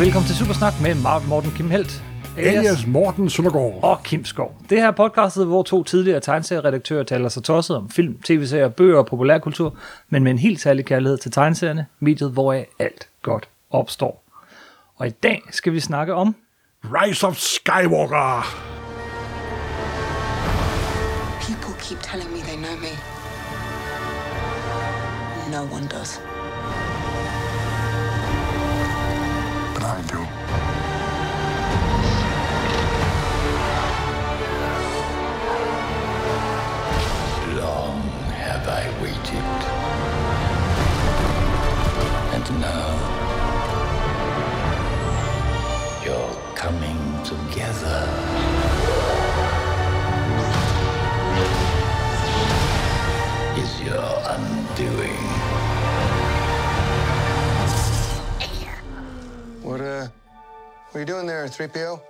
og velkommen til Supersnak med Morten Kim Helt. Alias Morten Søndergaard. og Kim Skov. Det her er podcastet, hvor to tidligere tegneserieredaktører taler sig tosset om film, tv-serier, bøger og populærkultur, men med en helt særlig kærlighed til tegneserierne, mediet, hvoraf alt godt opstår. Og i dag skal vi snakke om Rise of Skywalker. People keep telling me they know me. No one does. But I do. Long have I waited. And now you're coming together. Is your undoing. What are you doing there, 3PO?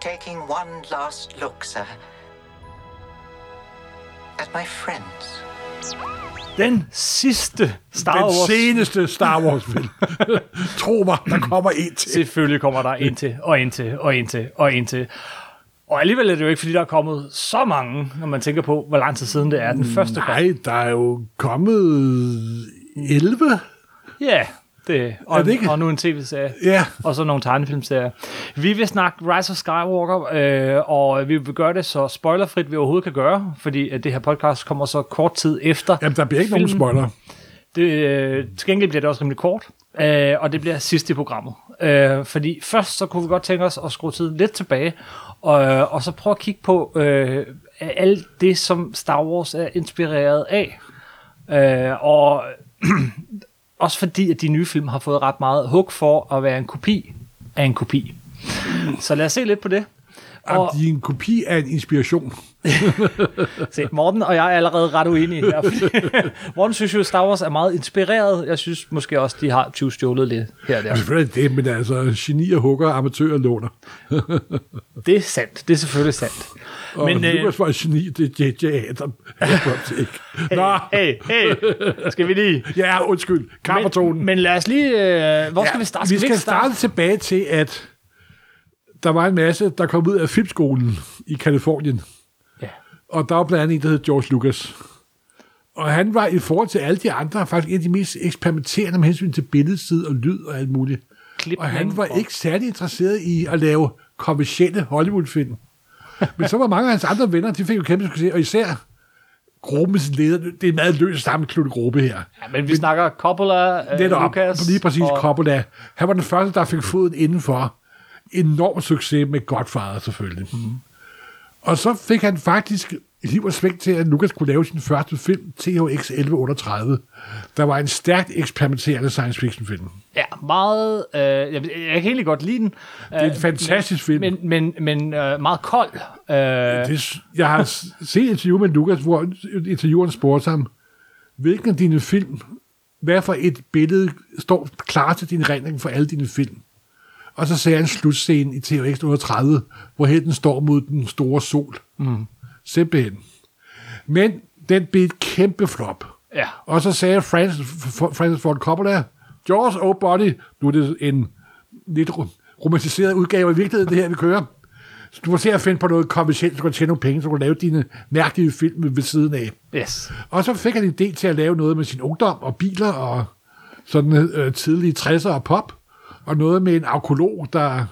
Taking one last look, sir, at my friends. den sidste Star Den Wars. seneste Star Wars film. Tro mig, der kommer en til. Selvfølgelig kommer der ind til, og ind til, og ind til, og ind til. Og alligevel er det jo ikke, fordi der er kommet så mange, når man tænker på, hvor lang tid siden det er, den første kom. Nej, der er jo kommet 11. Ja, det, og, Er det ikke? og nu en tv-serie. Ja, og så nogle tegnefilmserier. Vi vil snakke Rise of Skywalker, øh, og vi vil gøre det så spoilerfrit, vi overhovedet kan gøre, fordi at det her podcast kommer så kort tid efter. Jamen, der bliver ikke nogen filmen. spoiler. Det, øh, til gengæld bliver det også rimelig kort, øh, og det bliver sidst i programmet. Øh, fordi først så kunne vi godt tænke os at skrue tiden lidt tilbage, og, øh, og så prøve at kigge på øh, alt det, som Star Wars er inspireret af. Øh, og også fordi, at de nye film har fået ret meget hug for at være en kopi af en kopi. Så lad os se lidt på det. Og Og de er en kopi af en inspiration. se, Morten og jeg er allerede ret uenige her. Morten synes jo, Star Wars er meget inspireret. Jeg synes måske også, de har 20 stjålet lidt her og der. Selvfølgelig det, men altså, genier hugger, amatører låner. Det er sandt. Det er selvfølgelig sandt. Og Men, Men, øh, Lucas var et geni, det er J.J. Adam. Ikke. Nå, Hey, hey, skal vi lige... ja, undskyld. Kammertonen. Men, men lad os lige... Øh, hvor skal vi starte? Vi ikke skal starte tilbage til, at der var en masse, der kom ud af filmskolen i Kalifornien. Ja. Og der var blandt andet en, der hed George Lucas. Og han var i forhold til alle de andre faktisk en af de mest eksperimenterende med hensyn til billedsid og lyd og alt muligt. Klipning Og han var og- ikke særlig interesseret i at lave kommersielle Hollywood-film. Men så var mange af hans andre venner, de fik jo kæmpe succes, og især gruppens leder, det er en meget løs sammenkluttet gruppe her. Ja, men vi snakker Coppola, øh, er op, Lucas... lige præcis og, Coppola. Han var den første, der fik foden indenfor. Enorm succes med Godfather selvfølgelig. Mm. Og så fik han faktisk liv og svægt til, at Lucas kunne lave sin første film, THX 1138. Der var en stærkt eksperimenterende science fiction film. Ja, meget... Øh, jeg, jeg kan egentlig godt lide den. Det er en fantastisk film. Men, men, men øh, meget kold. Øh, Det, jeg har set et interview med Lucas, hvor intervieweren spurgte ham, hvilken af dine film, hvad for et billede står klar til din rendring for alle dine film? Og så ser han slutscenen i THX 38, hvor helten står mod den store sol. Mm. Simpelthen. Men den blev et kæmpe flop. ja. Og så sagde Francis, Francis Ford Coppola, Jaws, oh body, nu er det en lidt ro- romantiseret udgave af virkeligheden, det her, vi kører. Så du må se at finde på noget kommercielt, så du kan tjene nogle penge, så du kan lave dine mærkelige film ved siden af. Yes. Og så fik han en idé til at lave noget med sin ungdom og biler og sådan øh, tidlige 60'er og pop. Og noget med en arkeolog, der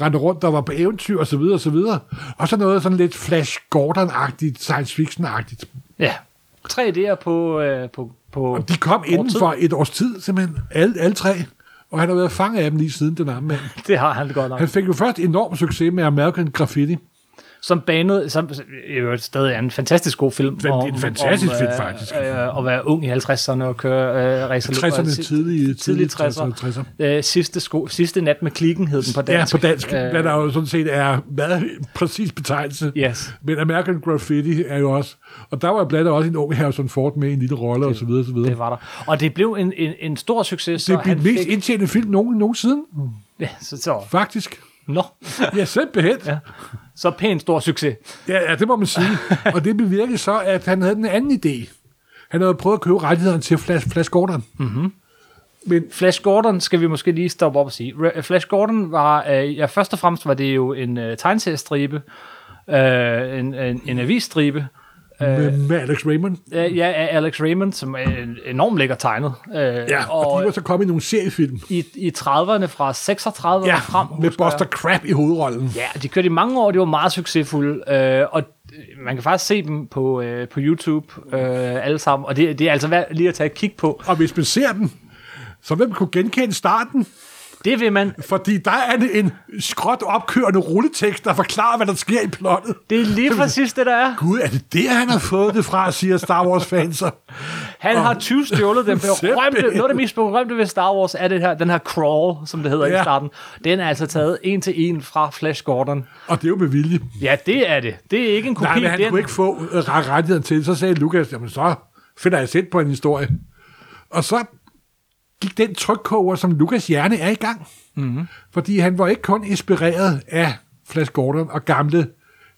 rendte rundt, der var på eventyr og så videre og så videre. Og så noget sådan lidt Flash Gordon-agtigt, science fiction-agtigt. Ja. Tre idéer på... Øh, på, på Og de kom inden tid. for et års tid, simpelthen. Alle, alle tre. Og han har været fanget af dem lige siden, den arme mand. Det har han godt nok. Han fik jo først enorm succes med American Graffiti. Som banede, som jo stadig er en fantastisk god film. Det er en fantastisk film, faktisk. Øh, at være ung i 50'erne og køre øh, racerløb. 60'erne, tidlige, tidlige tidlige 60'er. 60'er. Øh, sidste, sko, sidste nat med klikken hed den på Ja, dansk. på dansk, Øh, hvad der jo sådan set er meget præcis betegnelse. Yes. Men American Graffiti er jo også... Og der var blandt andet også en ung Harrison Ford med i en lille rolle, og så videre, og så videre. Det var der. Og det blev en, en, en stor succes. Det blev den mest fik, indtjenende film nogen, nogensinde, ja, så, så, faktisk. Nå, Ja, simpelthen. Ja. så pænt stor succes. Ja, ja, det må man sige. og det bevirkede så, at han havde en anden idé. Han havde prøvet at købe rettighederne til Flash, Flash Gordon. Mm-hmm. Men Flash Gordon skal vi måske lige stoppe op og sige. Flash Gordon var, øh, ja, først og fremmest var det jo en øh, tegneseriestribe, øh, en, en, en avisstribe, med, med Alex Raymond. øh, ja, Alex Raymond, som er en- enormt lækker tegnet. Øh, Ja, og, og de var så kommet i nogle seriefilm. i, i 30'erne fra 36 Ja, frem. med. Buster Crab i hovedrollen. Ja, de kørte i mange år, de var meget succesfulde, øh, og man kan faktisk se dem på, øh, på YouTube øh, alle sammen, og det, det er altså værd lige at tage et kig på. Og hvis man ser den, så vil man kunne genkende starten, Det vil man. fordi der er en, en skråt opkørende rulletekst, der forklarer, hvad der sker i plottet. Det er lige præcis det, der er. Gud, er det der, han har fået det fra, siger Star Wars-fans. Han har 20 stjålet den berømte, noget af det mest berømte ved Star Wars er det her, den her crawl, som det hedder ja. I starten. Den er altså taget en til en fra Flash Gordon. Og det er jo med vilje. Ja, det er det. Det er ikke en kopi. Nej, men han det er kunne ikke få øh, ret- rettigheden til. Så sagde Lukas, jamen så finder jeg sæt på en historie. Og så gik den trykkoger, som Lukas hjerne er i gang. Mm-hmm. Fordi han var ikke kun inspireret af Flash Gordon og gamle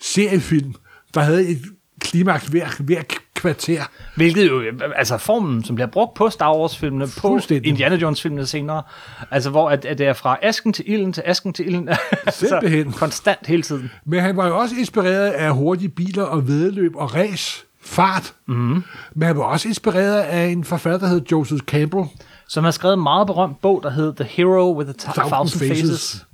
seriefilm, der havde et klimaks hver, hver kvarter. Hvilket jo, altså formen, som bliver brugt på Star Wars-filmene, på. Indiana Jones-filmene senere, altså hvor at, at det er fra asken til ilden til asken til ilden, altså konstant hele tiden. Men han var jo også inspireret af hurtige biler og vedløb og race, fart. Mm-hmm. Men han var også inspireret af en forfatter, der hed Joseph Campbell. Som har skrevet en meget berømt bog, der hedder The Hero with a Thousand, Thousand Faces.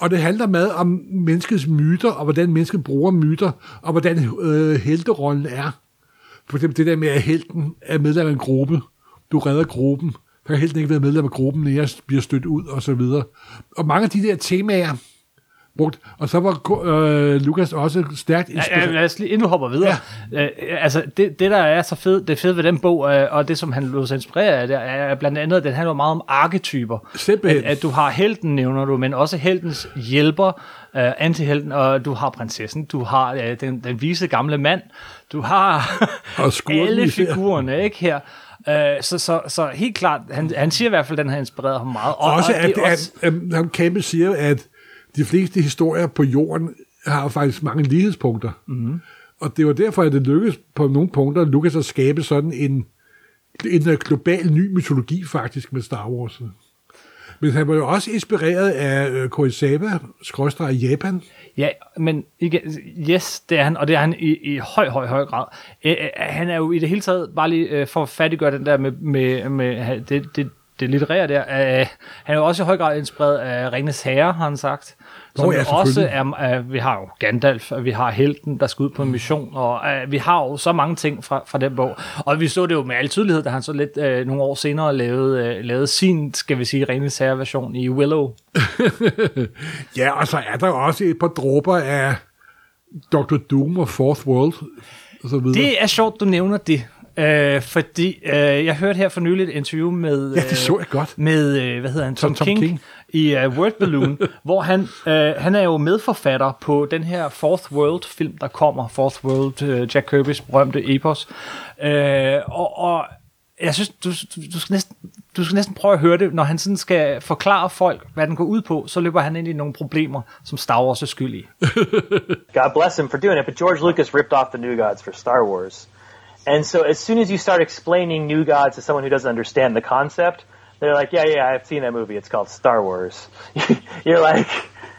Og det handler meget om menneskets myter, og hvordan mennesket bruger myter, og hvordan øh, helterollen er. For eksempel det der med, at helten er medlem af en gruppe. Du redder gruppen. Der kan helten ikke være medlem af gruppen, når jeg bliver stødt ud, og så videre. Og mange af de der temaer brugt. Og så var øh, Lukas også stærkt Ja, inspireret. ja, lad os lige, inden du hopper videre. Ja. Øh, altså, det, det, der er så fedt, det fede ved den bog, øh, og det, som han lod sig inspirere af, det er blandt andet, at den handler meget om arketyper. Simpelthen. At, at du har helten, nævner du, men også heltens hjælper, øh, antihelten, og du har prinsessen, du har øh, den, den vise gamle mand, du har Og alle figurerne, ikke her? Øh, så, så, så helt klart, han, han siger i hvert fald, at den har inspireret ham meget. Og, også, og at, også, at, at, at Campbell siger, at de fleste historier på jorden har faktisk mange lighedspunkter. Mm. Og det var derfor, at det lykkedes på nogle punkter Lucas at skabe sådan en, en øh, global ny mytologi faktisk med Star Wars. Men han var jo også inspireret af øh, Koisawa, skråstrej Japan. Ja, men igen, yes, det er han, og det er han i, i høj, høj, høj grad. Æ, han er jo i det hele taget, bare lige øh, for at fattiggøre den der med, med, med det, det, det litterære der, øh, han er jo også i høj grad inspireret af Ringens Herre, har han sagt. Som Nå ja, også er, øh, vi har jo Gandalf, og vi har Helten, der skal ud på en mission, og øh, vi har jo så mange ting fra, fra den bog. Og vi så det jo med al tydelighed, da han så lidt øh, nogle år senere lavede, øh, lavede sin, skal vi sige, Ringens Herre-version i Willow. Ja, og så er der også et par dråber af Dr. Doom og Fourth World. Og så videre. Det er sjovt, du nævner det. Øh, fordi øh, jeg hørte her for nylig et interview med, Ja, det så jeg godt. med øh, hvad hedder han, Tom, Tom King, King. i uh, Word Balloon, hvor han, øh, han er jo medforfatter på den her Fourth World film, der kommer, Fourth World, øh, Jack Kirby's berømte epos. Øh, og, og jeg synes, du, du, du, skal næsten, du skal næsten prøve at høre det, når han sådan skal forklare folk, hvad den går ud på, så løber han ind i nogle problemer, som Star Wars er skyld i. God bless him for doing it, but George Lucas ripped off the New Gods for Star Wars. And so as soon as you start explaining New Gods to someone who doesn't understand the concept, they're like, yeah, yeah, I've seen that movie. It's called Star Wars. you're like,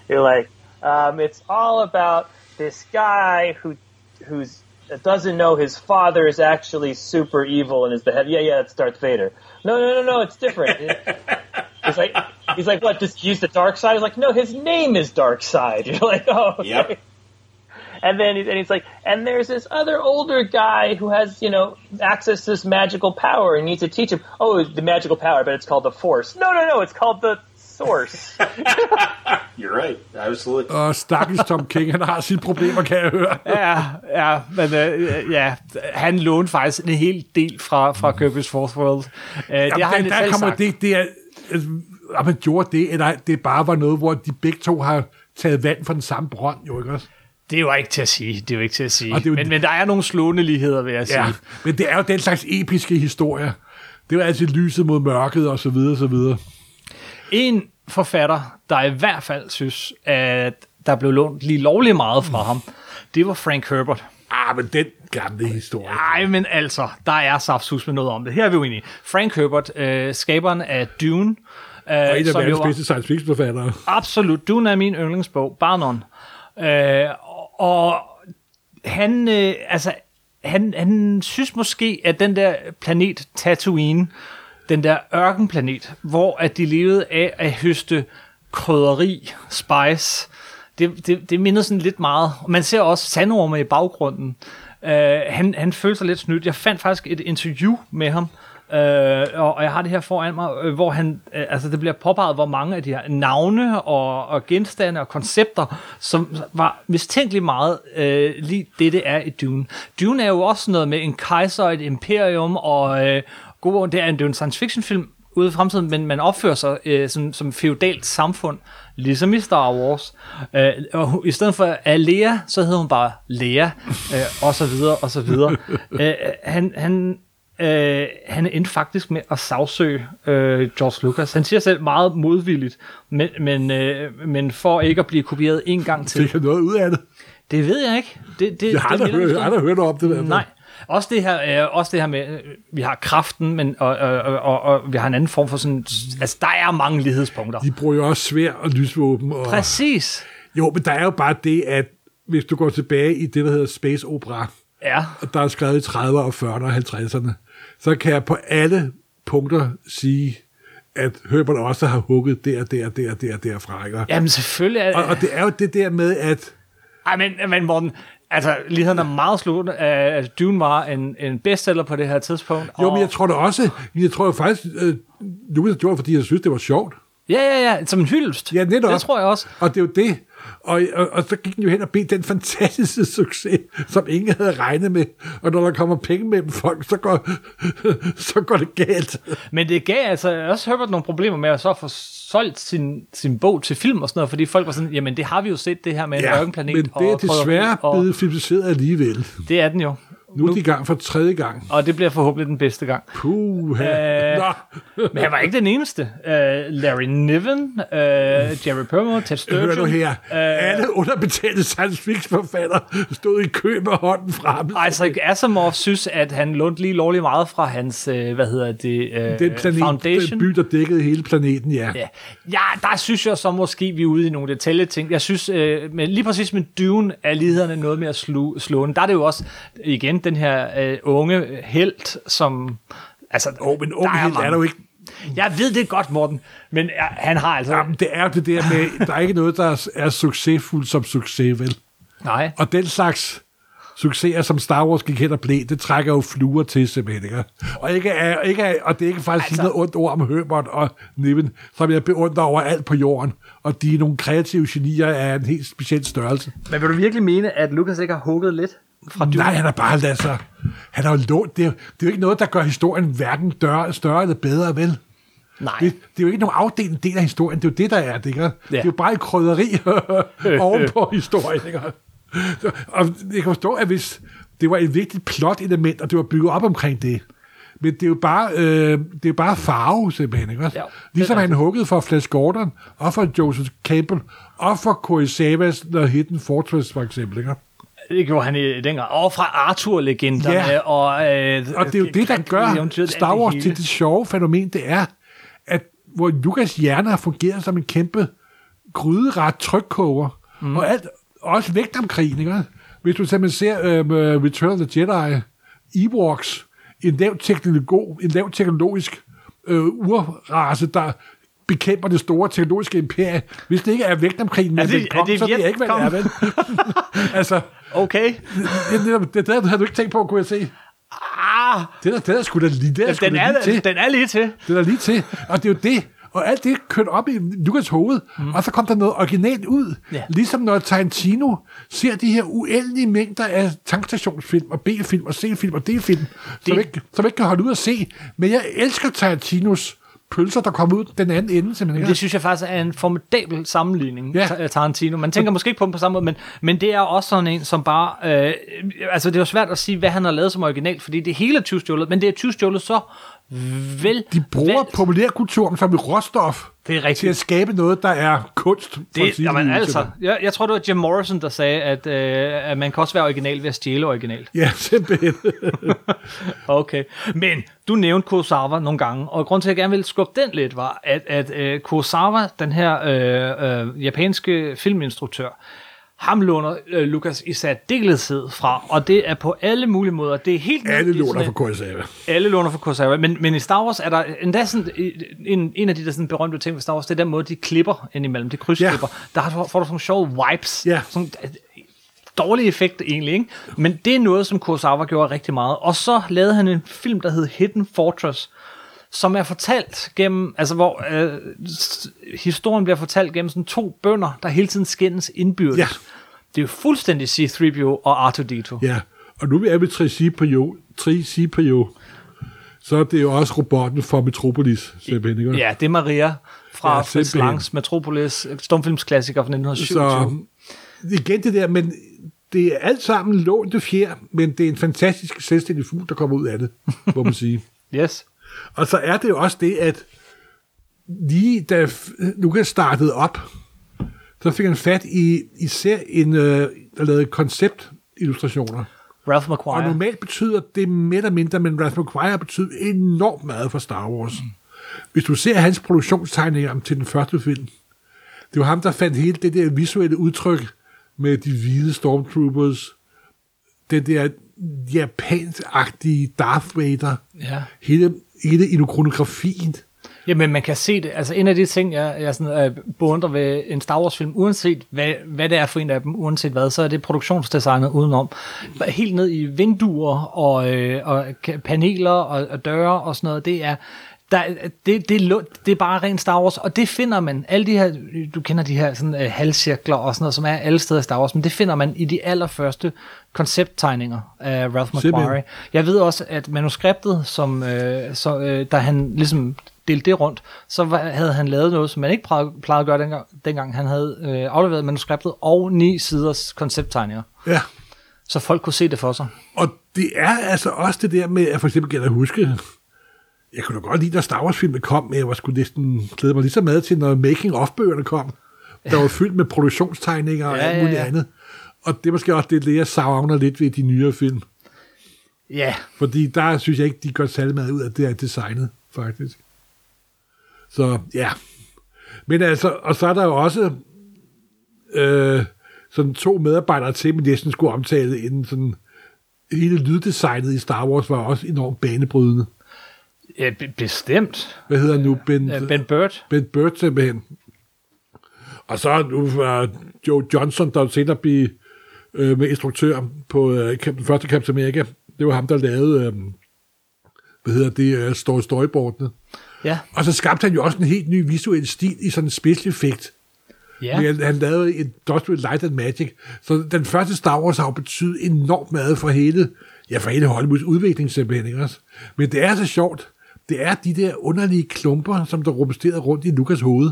you're like, um, it's all about this guy who, who's doesn't know his father is actually super evil and is the head. Yeah, yeah, it's Darth Vader. No, no, no, no, it's different. He's like, he's like, what? Just use the dark side. He's like, no, his name is Dark Side. You're like, oh, okay. Yep. And then he, and he's like, and there's this other older guy who has, you know, access to this magical power and needs to teach him. Oh, the magical power, but it's called the Force. No, no, no, it's called the Source. You're right. Absolutely. Og stakkels Tom King, han har sine problemer, kan jeg høre. ja, ja, men øh, ja, han lånte faktisk en hel del fra, fra Kirby's Fourth World. Øh, det har han der, der selv kommer sagt. det, det er, altså, at man gjorde det, eller det bare var noget, hvor de begge to har taget vand fra den samme brønd, jo ikke også? Det er jo ikke til at sige. Det er jo ikke til at sige. Jo- men, men der er nogle slående ligheder, vil jeg sige. Ja, men det er jo den slags episke historier. Det var altid lyset mod mørket, og så videre, og så videre. En forfatter, der i hvert fald synes, at der blev lånt lige lovligt meget fra ham, det var Frank Herbert. Ah, men den, gamle historie. Nej, men altså, der er saftsus med noget om det. Her er vi jo enige. Frank Herbert, øh, skaberen af Dune, øh, Og en af verdens var- bedste science fiction forfattere. Absolut. Dune er min yndlingsbog. Bare non. Øh, og han, øh, altså, han, han synes måske, at den der planet Tatooine, den der ørkenplanet, hvor at de levede af at høste krydderi, spice, det, det, det minder sådan lidt meget. Og Man ser også sandorme i baggrunden. Øh, han, han følte sig lidt snydt. Jeg fandt faktisk et interview med ham, Øh, og, og jeg har det her foran mig, øh, hvor han, øh, altså det bliver påpeget, hvor mange af de her navne og, og genstande og koncepter, som var mistænkeligt meget øh, lige det, det er i Dune. Dune er jo også noget med en kejser og et imperium, og øh, god, det er en, det er en science fiction film ude i fremtiden, men man opfører sig øh, som, som feudalt samfund, ligesom i Star Wars. Øh, og i stedet for Alea, så hedder hun bare Lea, øh, og så videre, og så videre. øh, han, han, øh, han endte faktisk med at sagsøge øh, George Lucas. Han siger selv meget modvilligt, men, men, øh, men for ikke at blive kopieret en gang til. Fik han noget ud af det? Det ved jeg ikke. Det, det, Jeg har det aldrig hørt, hørt om det. i hvert fald. Nej. Også det her, øh, også det her med, øh, vi har kraften, men, og, og, og, og, og vi har en anden form for sådan, altså der er mange lighedspunkter. De bruger jo også svær og lysvåben. Og, Præcis. jo, men der er jo bare det, at hvis du går tilbage i det, der hedder Space Opera, Ja. og der er skrevet i 30'erne, og 40'erne og 50'erne, så kan jeg på alle punkter sige, at Herbert også har hugget der, der, der, der, derfra. Ikke? Jamen selvfølgelig er Og, og det er jo det der med, at Ej, men, men Morten, altså ligheden er meget slut, at Dune var en, en bestseller på det her tidspunkt. jo, og, men jeg tror da også, jeg tror jo faktisk, øh, Lucas gjorde det, fordi jeg synes, det var sjovt. Ja, ja, ja, som en hyldest. Ja, netop. Det tror jeg også. Og det er jo det. Og, og, og så gik den jo hen og blev den fantastiske succes, som ingen havde regnet med. Og når der kommer penge mellem folk, så går, så går det galt. Men det gav altså også Herbert nogle problemer med at så få solgt sin, sin bog til film og sådan noget, fordi folk var sådan, jamen det har vi jo set det her med en ørkenplanet. men det er og desværre og blevet filmatiseret alligevel. Det er den jo. Nu er de i gang for tredje gang. Og det bliver forhåbentlig den bedste gang. Puh, Øh. Men han var ikke den eneste. Uh, Larry Niven, uh, Jerry Perlmutter, Ted Sturgeon. Hør du her. øh, Alle underbetalte science fiction forfattere stod i kø med hånden frem. Isaac Asimov synes, at han lånte lige lovligt meget fra hans, øh, hvad hedder det, øh, Den planet, Foundation. den by, der dækkede hele planeten, ja. Ja. ja, der synes jeg så måske, vi er ude i nogle detaljeting. Jeg synes, øh, men lige præcis med Dune er lighederne noget mere slu, slående. Der er det jo også, igen, den her øh, unge held, som... Altså, Åh, men ung helt er der jo ikke. Jeg ved det godt, Morten, men ja, han har altså... Jamen, det er jo det der med, der er ikke noget, der er succesfuldt som succes, vel? Nej. Og den slags succeser, som Star Wars gik hen og blev, det trækker jo fluer til simpelthen, ikke? Og, ikke er, ikke er, og det er ikke faktisk Altså- altså, noget ondt ord om Herbert og Niven, som jeg beundrer over alt på jorden. Og de er nogle kreative genier af en helt speciel størrelse. Men vil du virkelig mene, at Lucas ikke har hugget lidt fra Dune? Nej, han har bare ladet sig... Han har jo lånt... Det er, det er jo ikke noget, der gør historien hverken dør, større eller bedre, vel? Nej. Det, det er jo ikke nogen afdelende del af historien. Det er jo det, der er det, ikke? Det Ja. er jo bare et krydderi ovenpå historien, ikke? Og jeg kan forstå, at hvis det var et vigtigt plot-element, og det var bygget op omkring det, men det er jo bare, øh, det er jo bare farve, simpelthen, ikke? Ja, det ligesom han huggede for Flash Gordon, og for Joseph Campbell, og for Kurosawas The Hidden Fortress, for eksempel, ikke? Det gjorde han i den grad. Og fra Arthur-legenderne. Ja. Og, øh, Og det er jo det, der gør Star Wars til det sjove fænomen, det er, at hvor Lukas hjerne har fungeret som en kæmpe gryderet trykkoger, mm. og alt, også vægt om krigen, ikke? Hvis du simpelthen ser um, uh, Return of the Jedi, Ewoks, en lav, teknologi, en lav teknologisk øh, urrace, der bekæmper det store teknologiske imperie. Hvis det ikke er vægt om krigen, men det- det, er kom, det så ved jeg ikke, hvad det er, vel? altså, Okay. det, det, det, det, havde du ikke tænkt på, kunne jeg se. Ah, Det der, det der skulle da lige, der den, er, lige til. den er lige til. Det er lige til. Og det er jo det. Og alt det kørte op i Lukas hoved, mm. og så kom der noget originalt ud. Ja. Ligesom når Tarantino ser de her uendelige mængder af tankstationsfilm, og B-film, og C-film, og D-film, som, Det- ikke, som ikke kan holde ud at se. Men jeg elsker Tarantinos pølser, der kommer ud den anden ende, simpelthen. Det synes jeg faktisk er en formidabel sammenligning, Ja. ja. Tarantino. Man tænker måske ikke på dem på samme måde, men, men det er også sådan en, som bare... Øh, altså, det er jo svært at sige, hvad han har lavet som original, fordi det hele er tyvstjålet, men det er tyvstjålet så vel... De bruger valgt. populærkulturen som et råstof Det er til at rigtigt. skabe noget, der er kunst. Det, sige jamen altså, jeg, jeg tror, det var Jim Morrison, der sagde, at, øh, at man kan også være original ved at stjæle original. Ja, simpelthen. Okay. Men du nævnte Kurosawa nogle gange, og grund til, at jeg gerne ville skubbe den lidt, var, at, at øh, Kurosawa, den her øh, øh, japanske filminstruktør, ham låner øh, Lucas i særdeleshed fra, og det er på alle mulige måder. Det er helt Alle låner for Kurosawa. alle låner fra Kurosawa, men, men i Star Wars er der endda sådan, en, en af de der sådan berømte ting ved Star Wars, det er den måde, de klipper indimellem, de krydsklipper. Ja. Der har- får du sådan nogle sjove wipes, Ja. sådan, øh, dårlig effekt egentlig, ikke? Men det er noget, som Kurosawa gjorde rigtig meget. Og så lavede han en film, der hed Hidden Fortress, som er fortalt gennem, altså hvor øh, historien bliver fortalt gennem sådan to bønder, der hele tiden skændes indbyrdes. Ja. Det er jo fuldstændig C-3PO og R2-D2. Ja, og nu er vi 3C-PO, 3C-PO, så er det jo også robotten fra Metropolis, simpelthen, ikke? Ja, det er Maria fra Ja, Fritz. Langs Metropolis, stumfilmsklassiker fra 1927. Så igen det der, men det er alt sammen lånte fjer, men det er en fantastisk selvstændig fugl, der kommer ud af det, må man sige. Yes. Og så er det jo også det, at lige da Lucas startede op, så fik han fat i især en, øh, der lavede konceptillustrationer. Ralph Og McQuarrie. normalt betyder det mere eller mindre, men Ralph McQuarrie har betydet enormt meget for Star Wars. Mm. Hvis du ser hans produktionstegninger til den første film, det var ham, der fandt hele det der visuelle udtryk med de hvide stormtroopers, den der japansk-agtige Darth Vader, Ja. hele, i det, i kronografien. Jamen, man kan se det. Altså, en af de ting, jeg, jeg sådan, øh, beundrer ved en Star Wars-film, uanset hvad, hvad det er for en af dem, uanset hvad, så er det produktionsdesignet udenom. Helt ned i vinduer og, øh, og paneler og, og døre og sådan noget. Det er, der, det, det, er det er bare rent Star Wars, og det finder man, alle de her, du kender de her sådan, øh, halvcirkler og sådan noget, som er alle steder i Star Wars, men det finder man i de allerførste koncepttegninger af Ralph. McQuarrie. Jeg ved også, at manuskriptet, som, øh, så, øh, da han ligesom delte det rundt, så havde han lavet noget, som man ikke plejede, plejede at gøre dengang, dengang han havde øh, afleveret manuskriptet og ni siders koncepttegninger, Ja. så folk kunne se det for sig. Og det er altså også det der med, at for eksempel kan jeg huske, jeg kunne da godt lide, når Star Wars-filmen kom, men jeg var sgu næsten glæde mig lige så meget til, når making-of-bøgerne kom, der var fyldt med produktionstegninger og Ja, alt ja, muligt ja. andet. Og det er måske også det, jeg savner lidt ved de nyere film. Ja, Fordi der synes jeg ikke, de gør særlig meget ud af det her designet, faktisk. Så ja. Men altså, og så er der jo også øh, sådan to medarbejdere til, men næsten skulle omtale inden sådan hele lyddesignet i Star Wars var også enormt banebrydende. Ja be- bestemt. Hvad hedder han nu? Ben, Øh, Ben Burt. ben Burt simpelthen. Og så nu var Joe Johnson, der senere blev øh, med instruktør på øh, den første Captain America. Det var ham, der lavede, øh, hvad hedder det, øh, story storyboardene. Ja, Og så skabte han jo også en helt ny visuel stil i sådan en special effect. ja. Ja. Han, han lavede et Dust with Light and Magic. Så den første Star Wars har jo betydet enormt meget for hele, ja, for hele Hollywoods udvikling simpelthen, ikke også? Men det er så sjovt. Det er de der underlige klumper, som der rumsterede rundt i Lukas hoved,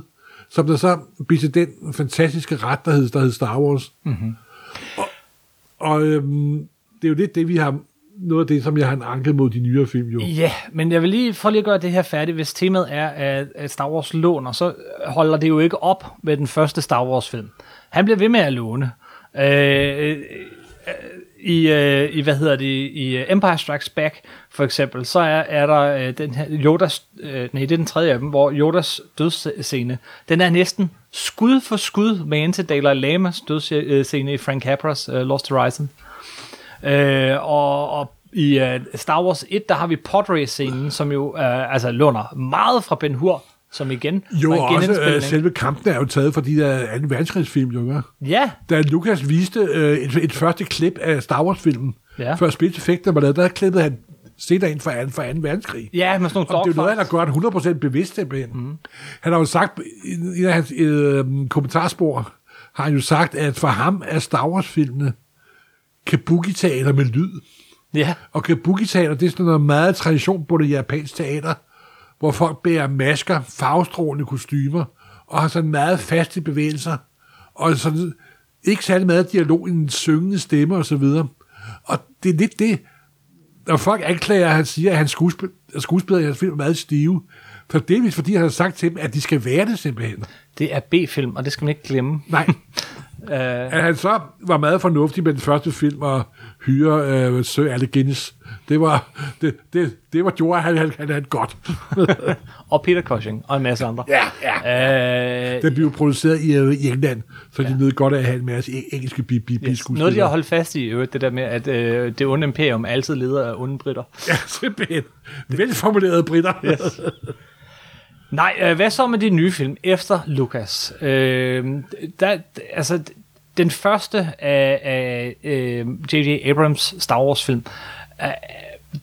som der så blev til den fantastiske ret, der hed, der hed Star Wars. Mm-hmm. Og, og øhm, det er jo lidt det, vi har, noget af det, som jeg har en anke mod de nyere film jo. Ja, men jeg vil lige for lige at gøre det her færdigt. Hvis temaet er, at Star Wars låner, så holder det jo ikke op med den første Star Wars-film. Han bliver ved med at låne. Øh, øh, i, øh, i, hvad hedder det, i øh, Empire Strikes Back, for eksempel, så er, er der øh, den her Yodas, øh, nej, det er den tredje af dem, hvor Yodas dødsscene, den er næsten skud for skud med ind til Dalai Lamas dødsscene i Frank Capras øh, Lost Horizon. Øh, og, og i øh, Star Wars 1, der har vi podrace-scenen, som jo øh, altså låner meget fra Ben Hur, som igen Jo, var en og også øh, selve kampen er jo taget fra de der 2. verdenskrigsfilm, jo, ikke? Ja, da Lucas viste øh, et, et første klip af Star Wars-filmen, Ja. før spilseffekten var lavet, der klippede han senere ind fra 2. For 2. verdenskrig. ja, med sådan nogle Og det er jo noget, han har gjort 100% bevidst simpelthen. Mm. Han har jo sagt, i en af hans øh, kommentarspor, har han jo sagt, at for ham er Star Wars-filmene kabuki-teater med lyd. Ja, Og kabuki-teater, det er sådan noget meget tradition på det japanske teater, hvor folk bærer masker, farvestrålende kostymer, og har sådan meget faste bevægelser, og sådan ikke særlig meget dialog en syngende stemme og så videre. Og det er lidt det, når folk anklager, at han siger, at hans skuespil, skuespillere i hans film er meget stive. For delvis fordi han har sagt til dem, at de skal være det simpelthen. Det er B-film, og det skal man ikke glemme. Nej. at han så var meget fornuftig med den første film og hyre øh, Sir Alec Guinness. Det var, det, det, det var gjorde, han, han, han det godt. Og Peter Cushing, og en masse andre. ja, ja. Øh, Den blev produceret i, øh, i England, så de nød godt af at have en masse eng- engelske bi- bi- yes. Noget, de har holdt fast i, i øvrigt, det der med, at øh, det onde imperium altid leder af onde britter. Ja, simpelthen. Velformulerede britter. Yes. Nej, øh, hvad så med de nye film efter Lucas? Øh, der, altså, den første af, af øh, J.J. Abrams Star Wars film øh,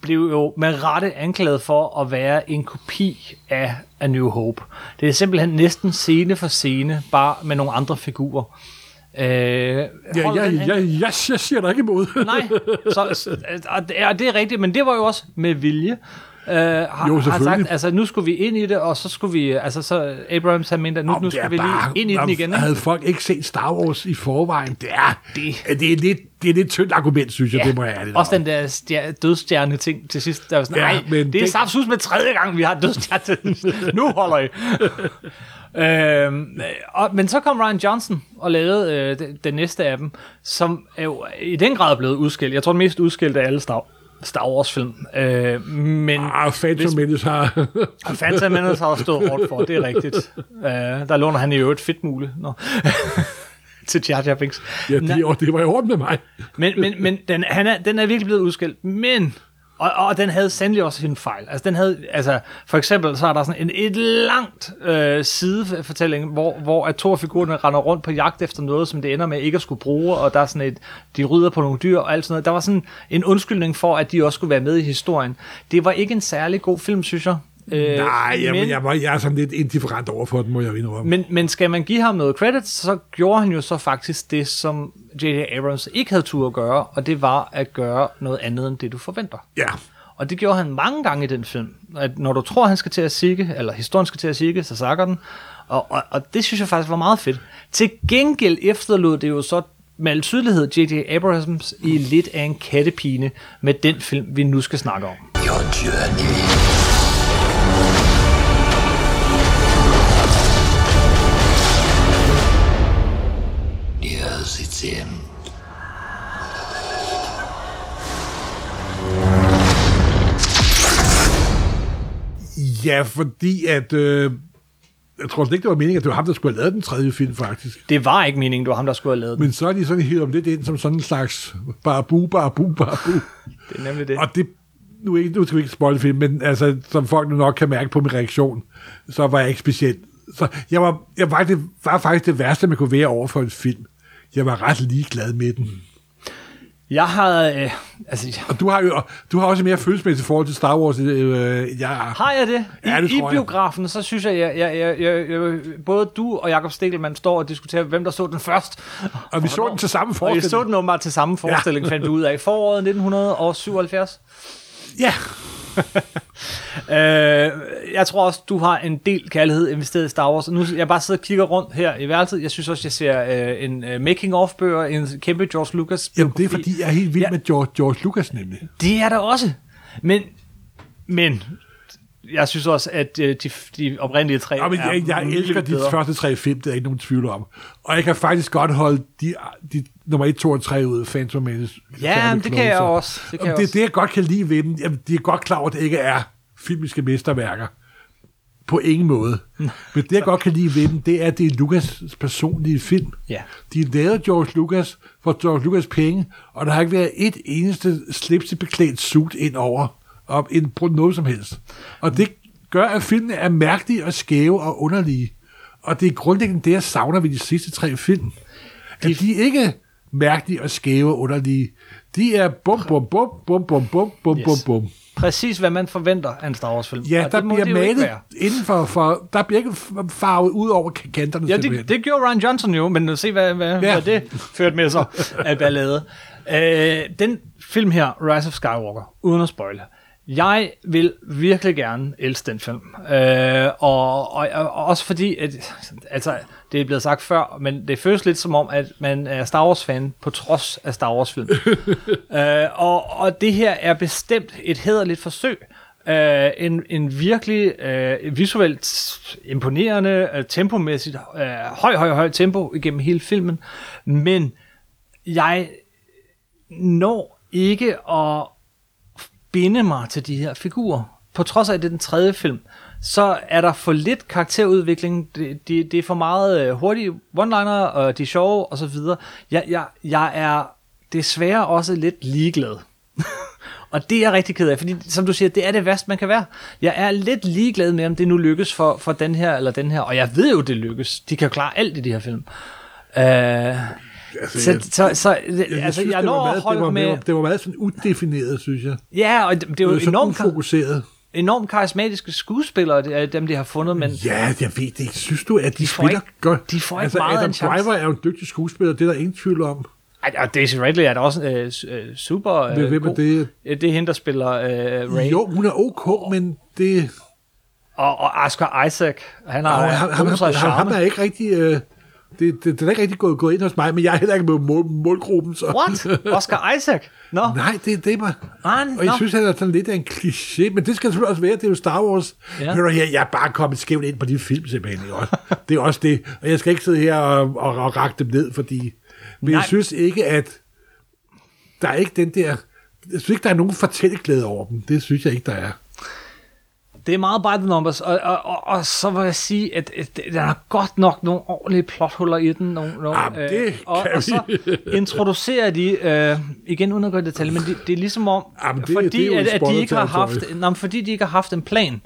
blev jo med rette anklaget for at være en kopi af A New Hope. Det er simpelthen næsten scene for scene, bare med nogle andre figurer. Øh, Ja, hold jeg, den jeg, siger der ikke imod. Nej, så, og er, det er rigtigt, men det var jo også med vilje. Uh, har, Jo, har sagt, altså nu skulle vi ind i det, og så skulle vi, altså så Abrams har ment, at nu, nu skal vi lige ind i den igen. Ikke? Havde folk ikke set Star Wars i forvejen? Det er, Det- det, er, lidt, det er lidt tyndt argument, synes jeg, det må jeg ærligt Også den der stjer- dødstjerne ting til sidst. Der var sådan, Ja, ja, men det er det- saftsus med tredje gang, vi har dødstjerne. nu holder I. øhm, og, men så kom Ryan Johnson og lavede øh, den, den næste af dem, som er jo i den grad blevet udskilt. Jeg tror, den mest udskilte af alle Star, Star Wars-film. Øh, men Ah, Phantom Menace har... Phantom Menace har stået hårdt for, det er rigtigt. Uh, der låner han i øvrigt fedt muligt Nå. til Jar Jar Binks. ja, det, Nå, det var i orden med mig. men men, men den, han er, den er virkelig blevet udskilt. Men, og, og den havde sandelig også sin fejl. Altså, den havde, altså, for eksempel så er der sådan en, et langt øh, sidefortælling, hvor, hvor at to af figurerne render rundt på jagt efter noget, som det ender med ikke at skulle bruge, og der er sådan et, de rydder på nogle dyr og alt sådan noget. Der var sådan en undskyldning for, at de også skulle være med i historien. Det var ikke en særlig god film, synes jeg. Øh, Nej, jeg, men- jeg, var, jeg er sådan lidt indifferent over for den, må jeg indrømme. men, men skal man give ham noget credit, så gjorde han jo så faktisk det, som J.J. Abrams ikke havde tur at gøre, og det var at gøre noget andet end det, du forventer. ja, Og det gjorde han mange gange i den film. At når du tror, han skal til at sigge, eller historien skal til at sigge, så sakker den. Og, og, og det synes jeg faktisk var meget fedt. Til gengæld efterlod det jo så med al tydelighed J.J. Abrams i lidt af en kattepine med den film, vi nu skal snakke om. Your journey ja, fordi at... Øh, jeg tror slet ikke, det var meningen, at det var ham, der skulle have lavet den tredje film, faktisk. Det var ikke meningen, det var ham, der skulle have lavet den. Men så er de sådan hivet om lidt ind som sådan en slags barabu, barabu, barabu. Det er nemlig det. Og det, nu, ikke, nu skal vi ikke spoil film, men altså, som folk nu nok kan mærke på min reaktion, så var jeg ikke specielt. Så jeg var, jeg var, det var faktisk det værste, man kunne være over for en film. Jeg var ret ligeglad med den. Jeg har... Øh, altså, Og du har jo du har også mere følelsesmæssigt forhold til Star Wars, øh, jeg har. jeg det? I, Ja, det I biografen, så synes jeg, jeg, jeg, jeg, jeg, jeg både du og Jakob Stegelmann står og diskuterer, hvem der så den først. Og vi så den til samme Og I forestilling. så den åbenbart til samme forestilling, ja. fandt vi ud af. Foråret 1977. Ja, Øh, jeg tror også, du har en del kærlighed investeret i Star Wars. Nu jeg bare sidder og kigger rundt her i værelset. Jeg synes også, jeg ser øh, en øh, making-of-bøger, en kæmpe George Lucas Jamen, det er fordi, jeg er helt vild ja. med George, George Lucas nemlig. Det er der også. Men, men jeg synes også, at øh, de, de oprindelige tre Ja, men er jeg, jeg mye elsker de bedre. første tre film, det er ikke nogen tvivl om. Og jeg kan faktisk godt holde de, de nummer 1, 2 og 3 ud af Phantom Menace. Ja, men det kan jeg også. Det kan Og jeg det, også. det, jeg godt kan lide ved dem, jamen, de er godt klar over, at det ikke er filmiske mesterværker. På ingen måde. Men det, jeg godt kan lide ved dem, det er, at det er Lucas' personlige film. Ja. De lavede George Lucas for George Lucas penge, og der har ikke været et eneste slipsebeklædt suit ind over, op ind på noget som helst. Og det gør, at filmene er mærkelige og skæve og underlige. Og det er grundlæggende det, jeg savner ved de sidste tre film. At de er ikke mærkelige og skæve og underlige. De er bum, bum, bum, bum, bum, bum, bum, Yes. bum, bum. Præcis, hvad man forventer af en Star Wars-film. Ja, Og der bliver malet inden for, for, der bliver ikke farvet ud over kanterne Ja, det, det gjorde Ryan Johnson jo, men se, hvad, hvad, ja. hvad det førte med sig af ballade. Øh, den film her, Rise of Skywalker, uden at spoile, jeg vil virkelig gerne elske den film. Øh, og, og, og også fordi, at, altså, det er blevet sagt før, men det føles lidt som om, at man er Star Wars-fan på trods af Star Wars-film. øh, og, og det her er bestemt et hederligt forsøg. Øh, en, en virkelig øh, visuelt imponerende, øh, tempomæssigt, øh, høj, høj, høj tempo igennem hele filmen, men jeg når ikke at binde mig til de her figurer. På trods af, at det er den tredje film, så er der for lidt karakterudvikling. Det, det, det er for meget øh, hurtige one-liner, og de er sjove, og så videre. Jeg, jeg, jeg er desværre også lidt ligeglad. og det er jeg rigtig ked af, fordi som du siger, det er det værste, man kan være. Jeg er lidt ligeglad med, om det nu lykkes for, for den her eller den her, og jeg ved jo, det lykkes. De kan jo klare alt i de her film. Uh, Altså, så, jeg, så, så, jeg, altså, synes, jeg når at meget, det, holde var, med... det, var, det var meget sådan udefineret, synes jeg. Ja, og det, det er jo enormt, ufokuseret. enormt karismatiske skuespillere, det er dem, de har fundet, men Ja, jeg ved det ikke. Synes du, at de, De spiller ikke- godt? de får ikke altså, meget Adam. Driver er jo en dygtig skuespiller, det er der ingen tvivl om. Ej, og Daisy Ridley er da også øh, øh, super øh, Hvem er god. det? Øh, Det er hende, der spiller øh, Ray. Jo, hun er ok, men det... Og, og Oscar Isaac, han har Og ham, ham, ham, ham er ikke rigtig... Øh, det, det, det er ikke rigtig gået, gået ind hos mig, men jeg er heller ikke med mål, målgruppen. Så. What? Oscar Isaac? No. Nej, det, det er bare... Ah, Og jeg nå. synes, han er sådan lidt af en kliché, men det skal selvfølgelig også være, det er jo Star Wars. Ja. Hør her, jeg er bare kommet skævt ind på de film, simpelthen. også? Det er også det. Og jeg skal ikke sidde her og, og, og række dem ned, fordi... Men Nej. jeg synes ikke, at der er ikke den der... Jeg synes ikke, der er nogen fortælleglæde over dem. Det synes jeg ikke, der er. Det er meget by the numbers, og, og, og, og så vil jeg sige, at, at der er godt nok nogle ordentlige plothuller i den. Nogle, nogle, Jamen, det og, kan og så introducerer de, øh, igen uden at gå i detalje, men det, det er ligesom om, Jamen, det- fordi, det at, de ikke har haft, nej, fordi de ikke har haft en plan,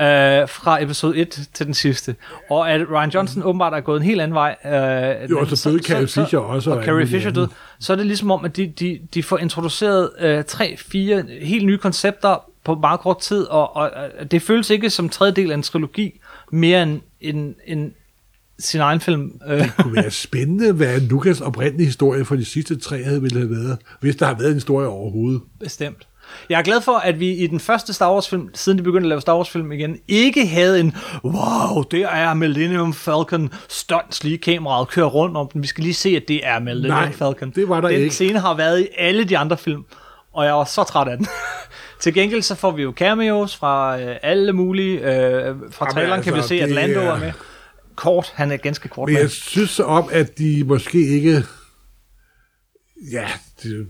øh, fra episode 1 til den sidste. Og at Ryan Johnson åbenbart er gået en helt anden vej. Øh, Jo, og så døde Carrie Fisher også, Og, og Carrie Fisher døde. Så er det ligesom om, at de, de, de får introduceret øh, tre, fire helt nye koncepter på meget kort tid, og, og, og det føles ikke som tredje del af en trilogi, mere end, end, end sin egen film. Øh, Det kunne være spændende, hvad Lukas oprindelige historie for de sidste tre havde ville have været, hvis der har været en historie overhovedet. Bestemt. Jeg er glad for, at vi i den første Star Wars film, siden de begyndte at lave Star Wars film igen, ikke havde en, wow, der er Millennium Falcon, stunts lige kameraet kører rundt om den. Vi skal lige se, at det er Millennium Nej, Falcon. det var der den ikke. scene har været i alle de andre film, og jeg var så træt af den. Til gengæld så får vi jo cameos fra øh, alle mulige. Øh, fra traileren kan vi altså, se, at Lando er- er med. Kort, han er ganske kort Men med. jeg synes så om, at de måske ikke... Ja, det,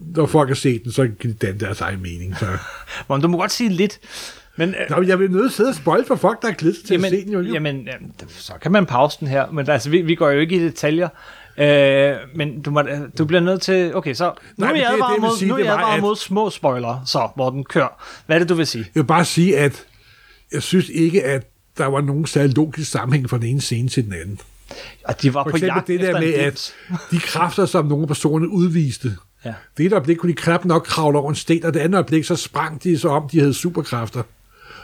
når folk har set den, så kan de danne deres egen mening. Så. Men du må godt sige lidt. Men, øh, Nå, jeg vil nødt til at sidde og spoil for folk, der har glædet til jamen, at se den. Jo. jamen, jamen, så kan man pause den her, men altså, vi, vi går jo ikke i detaljer. Øh, men du, må, du bliver nødt til... Okay, så nu Nej, er jeg advaret mod, sige, nu er jeg var, at- mod små spoiler, så, hvor den kører. Hvad er det, du vil sige? Jeg vil bare sige, at jeg synes ikke, at der var nogen særlig logisk sammenhæng fra den ene scene til den anden. Og de var For på jagt det der med, at de kræfter, som nogle af personerne udviste, Ja. det ene øjeblik kunne de knap nok kravle over en sten, og det andet øjeblik, så sprang de så om, de havde superkræfter.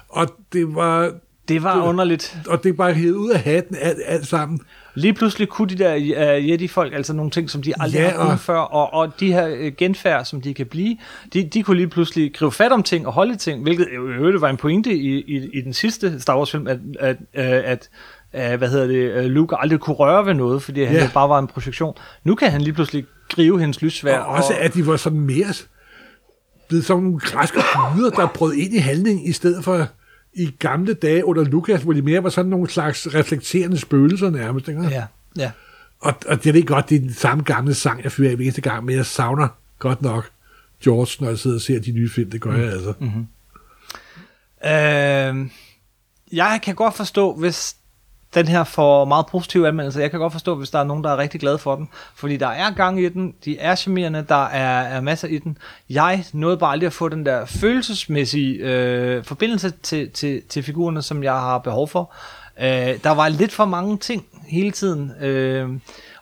Og det var, Det var underligt. og det var hævet ud af hatten alt, alt sammen. Lige pludselig kunne de der uh, Jedi-folk, altså nogle ting, som de aldrig Ja, har kunnet og- før, og, og de her uh, genfærd, som de kan blive, de, de kunne lige pludselig gribe fat om ting og holde ting, hvilket jo øvrigt var en pointe i, i, i den sidste Star Wars-film, at, at, at, at hvad hedder det, uh, Luke aldrig kunne røre ved noget, fordi han Ja. jo bare var en projektion. Nu kan han lige pludselig gribe hendes lysvær. Og også, at de var sådan mere blevet sådan nogle græske guder, der brød ind i handlingen, i stedet for i gamle dage under Lukas, hvor de mere var sådan nogle slags reflekterende spøgelser nærmest. Ikke? Ja, ja. Og, og jeg ved godt, det er den samme gamle sang, jeg fyrer hver eneste gang, men jeg savner godt nok George, når jeg sidder og ser de nye film. Det gør jeg altså. Mm. Øh, jeg kan godt forstå, hvis den her får meget positive anmeldelser. Jeg kan godt forstå, hvis der er nogen, der er rigtig glade for den. Fordi der er gang i den, de er charmerende, der er, er masser i den. Jeg nåede bare aldrig at få den der følelsesmæssige øh, forbindelse til, til, til figurerne, som jeg har behov for. Øh, der var lidt for mange ting hele tiden. Øh,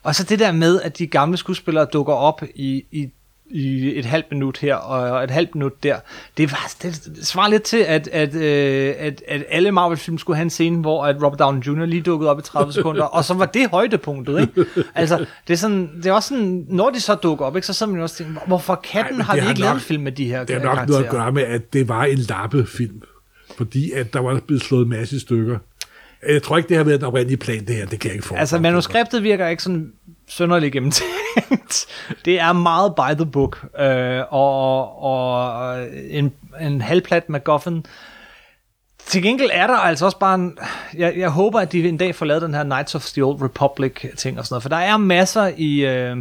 og så det der med, at de gamle skuespillere dukker op i, i i et halvt minut her og et halvt minut der. Det, var, det svarer lidt til, at, at, øh, at, at alle Marvel-film skulle have en scene, hvor at Robert Downey Jr. lige dukkede op i 30 sekunder, og så var det højdepunktet, ikke? Altså, det er, sådan, det er også sådan, når de så dukker op, ikke, så sidder man jo også tænker, hvorfor katten men har vi ikke lavet en film med de her Det har nok karakterer? noget at gøre med, at det var en lappefilm. Fordi at der var blevet slået en masse stykker. Jeg tror ikke, det har været den oprindelige plan, det her. Det kan jeg ikke få. Altså, manuskriptet virker ikke sådan sønderlig gennemtænkt. det er meget by the book, øh, og, og en, en halvplat MacGuffin. Til gengæld er der altså også bare en, jeg, jeg håber, at de en dag får lavet den her Knights of the Old Republic ting og sådan noget, for der er masser i, øh,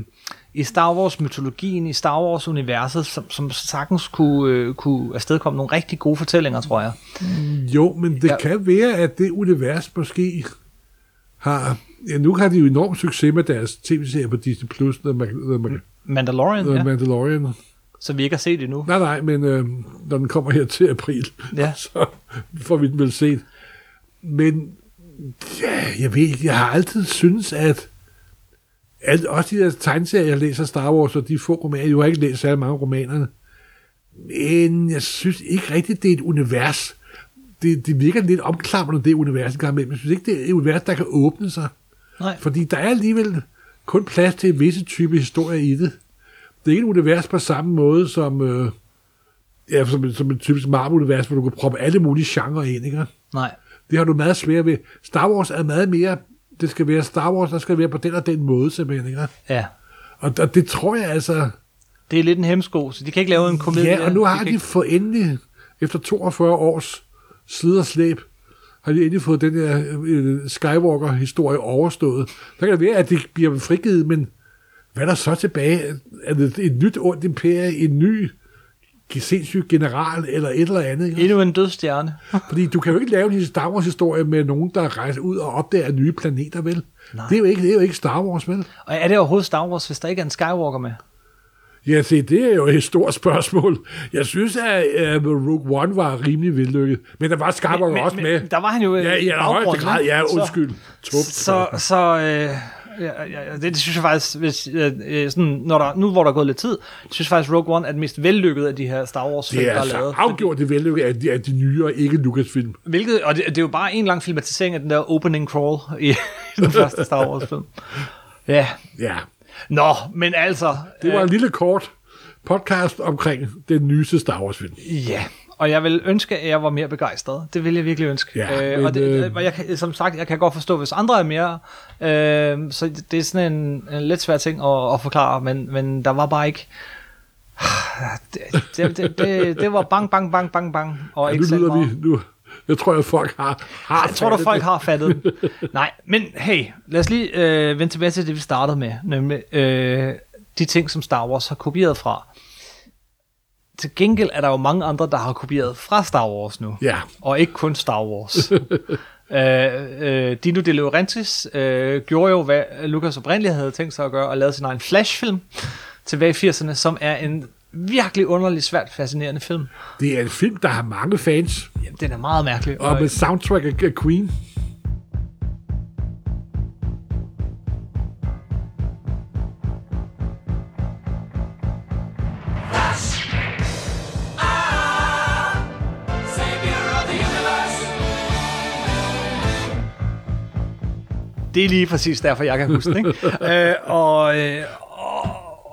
i Star Wars mytologien, i Star Wars universet, som, som sagtens kunne, øh, kunne afstedkomme nogle rigtig gode fortællinger, tror jeg. Jo, men det ja. kan være, at det univers måske har... Ja, nu har de jo enorm succes med deres tv-serie på Disney+, Plus, The, Mac, The, Mac, Mandalorian, The ja, Mandalorian. som vi ikke har set endnu. Nej, nej, men øh, når den kommer her til april, Ja. så får vi den vel set. Men ja, jeg ved ikke, jeg har altid syntes, at alt, også de der tegneserier, jeg læser Star Wars, og de få romaner, jeg har ikke læst særlig mange romanerne, men jeg synes ikke rigtigt, det er et univers. Det, det virker lidt omklamrende, det univers, gang imellem. Jeg synes ikke, det er et univers, der kan åbne sig. Nej. Fordi der er alligevel kun plads til en visse type historie i det. Det er ikke et univers på samme måde som, øh, ja, som, som et typisk Marvel-univers, hvor du kan proppe alle mulige genrer ind. Ikke? Nej. Det har du meget svært ved. Star Wars er meget mere, det skal være Star Wars, der skal være på den og den måde simpelthen. Ikke? Ja. Og, og det tror jeg altså, Det er lidt en hemsko, så de kan ikke lave en komedie. ja, og nu har kan de ikke- for endelig, efter 42 års slid og slæb, har de endelig fået den der øh, Skywalker-historie overstået. Så kan det være, at det bliver frigivet, men hvad er der så tilbage? Er det et nyt ondt imperie, en ny sindssyg general, eller et eller andet? Ikke? Endnu en dødstjerne. Fordi du kan jo ikke lave en Star Wars-historie med nogen, der rejser ud og opdager nye planeter, vel? Nej. Det er, jo ikke, det er jo ikke Star Wars, vel? Og er det overhovedet Star Wars, hvis der ikke er en Skywalker med? Ja, se, det er jo et stort spørgsmål. Jeg synes, at uh, Rogue One var rimelig vellykket. Men der var Skywalker også med. Der var han jo øh, Ja, i højeste grad. Ja, Så- undskyld. Tup. Så, så øh, ja, ja, det, det synes jeg faktisk, hvis, øh, øh, sådan, når der, nu hvor der er gået lidt tid, synes jeg faktisk, Rogue One er den mest vellykkede af de her Star Wars film, er der er altså lavet. afgjort det vellykket af de, af de nyere, ikke Lucasfilm. Hvilket, og det, det er jo bare en lang filmatisering af den der opening crawl i, den første Star Wars film. Ja. Ja, Nå, men altså... det var øh, en lille kort podcast omkring den nyeste Star Wars-film. Ja, og jeg vil ønske, at jeg var mere begejstret. Det vil jeg virkelig ønske. Ja, øh, men, og det, øh, jeg kan, som sagt, jeg kan godt forstå, hvis andre er mere. Øh, så det- det er sådan en, en lidt svær ting at, at forklare, men, men der var bare ikke... Det, det, det, det, det var bang, bang, bang, bang, bang. Og Ja, ikke nu lyder vi... Nu, jeg tror, at folk har, har Jeg tror fattet folk det. har fattet den. Nej, men hey, lad os lige øh, vende tilbage til det, vi startede med, nemlig øh, de ting, som Star Wars har kopieret fra. Til gengæld er der jo mange andre, der har kopieret fra Star Wars nu. Ja. Og ikke kun Star Wars. øh, øh, Dino De Laurentiis øh, gjorde jo, hvad Lucas oprindeligt havde tænkt sig at gøre, og lavede sin egen Flash-film tilbage i 80'erne, som er en virkelig underlig, svært fascinerende film. Det er en film, der har mange fans, Jamen, den er meget mærkelig. og med soundtrack af af Queen. Det er lige præcis derfor, jeg kan huske det. Ikke? øh, og, øh,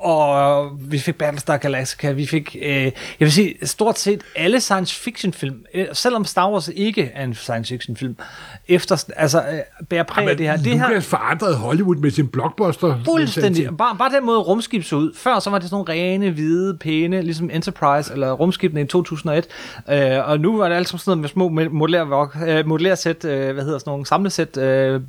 og, vi fik Battlestar Galactica, vi fik, øh, jeg vil sige, stort set alle science fiction film, øh, selvom Star Wars ikke er en science fiction film, efter, altså, øh, bærer præg af det her. Det her Lucas forandrede Hollywood med sin blockbuster. Fuldstændig. Bare, bare den måde rumskib så ud. Før så var det sådan nogle rene, hvide, pæne, ligesom Enterprise eller rumskibene i 2001. Øh, og nu var det alt sammen sådan noget med små modellersæt, øh, modellersæt øh, hvad hedder sådan nogle samlesæt, øh, øh,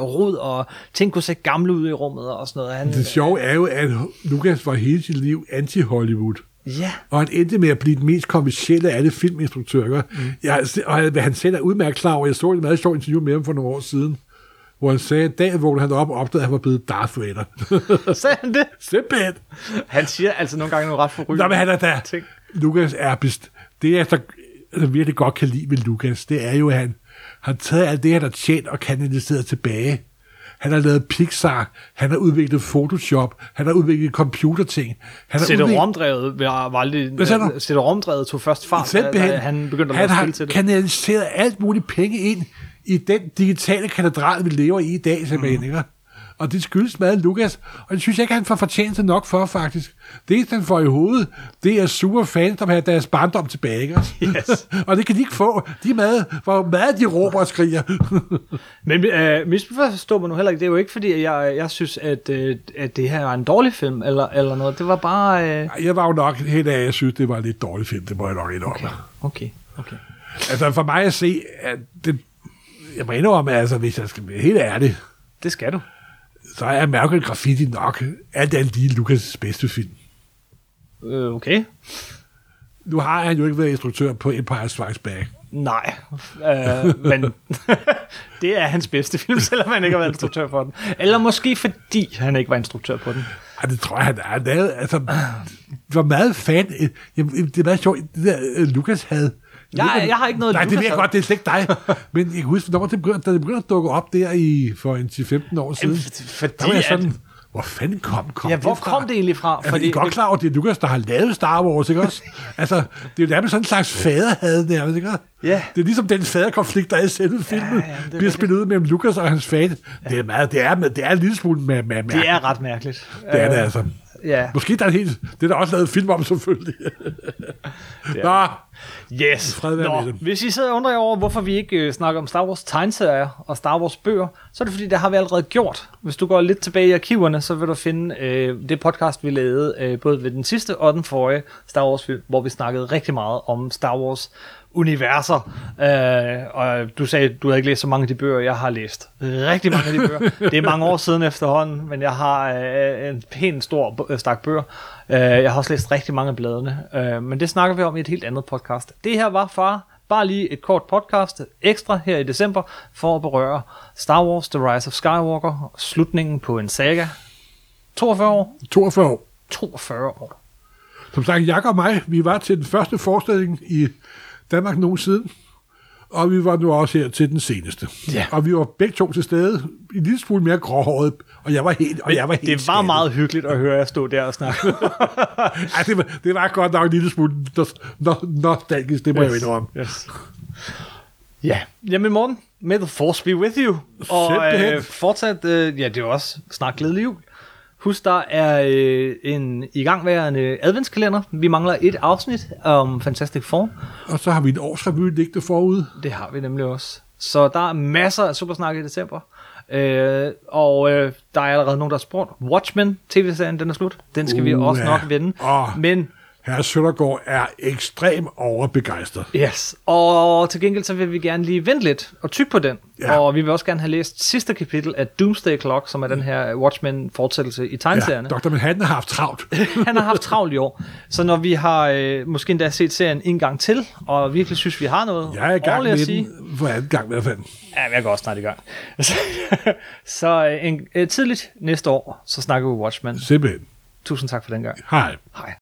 rod, og ting kunne se gamle ud i rummet og sådan noget. Han, Det sjove er jo, at Lucas var hele sit liv anti-Hollywood. Ja. Og han endte med at blive den mest kommercielle af alle filminstruktører. Mm. Jeg, og han- selv er udmærket klar over, jeg så et meget sjovt interview med ham for nogle år siden, hvor han sagde, at dagen vågnede han op og opdagede, at han var blevet Darth Vader. Sagde han det? Simpelthen. Han siger altså nogle gange nogle ret forrygende Nå, men han er der. ting. Lucas er best... Det, jeg så altså, virkelig godt kan lide ved Lucas, det er jo, at han har taget alt det, han har tjent og kanaliseret tilbage. Han har lavet Pixar, han har udviklet Photoshop, han har udviklet computerting. Han har udviklet- CD-ROM-drevet var, var aldrig... CD-ROM-drevet tog først fart, da, Simpelthen. da han begyndte at han har til det. kanaliseret alt muligt penge ind i den digitale katedral, vi lever i i dag, simpelthen. Mm. Ikke? Og det skyldes meget Lukas, og det synes jeg ikke, han får fortjent nok for, faktisk. Det han får i hovedet, det er sure fans, der vil have deres barndom tilbage, ikke? Yes. og det kan de ikke få. De er meget, hvor meget de råber og skriger. Men øh, misforstår mig nu heller ikke. Det er jo ikke, fordi jeg, jeg synes, at, øh, at det her er en dårlig film, eller, eller noget. Det var bare... Øh... Jeg var jo nok helt af, jeg synes, det var en lidt dårlig film. Det må jeg nok indrømme. Okay, okay. Altså for mig at se, at det, jeg må indrømme, altså hvis jeg skal være helt ærlig, Det skal du. Så er American Graffiti nok alt andet lige Lukas' bedste film. Øh, okay. Nu har han jo ikke været instruktør på Empire Strikes Back. Nej, øh, men det er hans bedste film, selvom han ikke har været instruktør for den. Eller måske fordi han ikke var instruktør på den. Ej, det tror jeg, han er. Han er altså, hvor meget fan... Jamen, det er meget sjovt, det der øh, Lukas havde. Jeg, jeg har ikke noget Nej, det ved jeg godt, det er slet ikke dig. Men jeg kan huske, hvornår det begyndte, da det begyndte at dukke op der i, for en 10-15 år siden. fordi der var jeg sådan, at- hvor fanden kom, kom Ja, hvor det fra? kom det egentlig fra? Fordi, er I godt klar over, at det er Lukas, der har lavet Star Wars, ikke også? altså, det er jo nærmest sådan en slags faderhad nærmest, ikke også? Ja. Det er ligesom den faderkonflikt, der er i selve filmen, ja, ja, er bliver spillet ud mellem Lukas og hans fan. Det er meget, det er, det er en lille smule med, med, med Det er ret mærkeligt. det er det Øh, altså. Ja. Måske der er en helt, det er der også lavet film om, selvfølgelig. Nå, Yes. Fred Nå, hvis I sidder og undrer over, hvorfor vi ikke øh, snakker om Star Wars tegneserier og Star Wars bøger, så er det fordi, det har vi allerede gjort. Hvis du går lidt tilbage i arkiverne, så vil du finde øh, det podcast, vi lavede øh, både ved den sidste og den forrige Star Wars film, hvor vi snakkede rigtig meget om Star Wars universer. Øh, og du sagde, du havde ikke læst så mange af de bøger, jeg har læst. Rigtig mange af de bøger. Det er mange år siden efterhånden, men jeg har øh, en pæn stor stak bøger. Øh, jeg har også læst rigtig mange af bladene, øh, men det snakker vi om i et helt andet podcast. Det her var far bare lige et kort podcast ekstra her i december for at berøre Star Wars The Rise of Skywalker, slutningen på en saga. 42 år? 42 år. 42 år. Som sagt, Jakob og mig, vi var til den første forestilling i Danmark nogensinde, og vi var nu også her til den seneste. Ja. Og vi var begge to til stede, en lille smule mere gråhåret, og jeg var helt, og jeg var helt Det var skadet. meget hyggeligt at høre jer stå der og snakke. Ej, det, var, det var godt nok en lille smule nos- no- nostalgisk, det må yes. jeg indrømme. Yes. Ja, jamen Morten, may the force be with you. Og Simpelthen. øh, fortsat, øh, ja det er også snart glædelig jul. Husk, der er øh, en igangværende adventskalender. Vi mangler et afsnit om Fantastic Four. Og så har vi en årsrevy liggende forud. Det har vi nemlig også. Så der er masser af Supersnak i december. Øh, og øh, der er allerede nogen, der har spurgt. Watchmen, tv-serien, den er slut. Den skal uh, vi også ja. nok vende. Åh. Men Herre Søndergaard er ekstrem overbegejstret. Yes, og til gengæld så vil vi gerne lige vente lidt og tykke på den. Ja. Ja. Og vi vil også gerne have læst sidste kapitel af Doomsday Clock, som er den her Watchmen-fortsættelse i Ja, tegneserierne. Dr. Manhattan har haft travlt. Han har haft travlt i år. Så når vi har øh, måske endda set serien en gang til, og virkelig synes, vi har noget Jeg er i gang med at sige, den for anden gang i hvert fald. Ja, jeg går også snart i gang. så så øh, en, øh, tidligt næste år, så snakker vi Watchmen. Simpelthen. Tusind tak for den gang. Hej. Hej.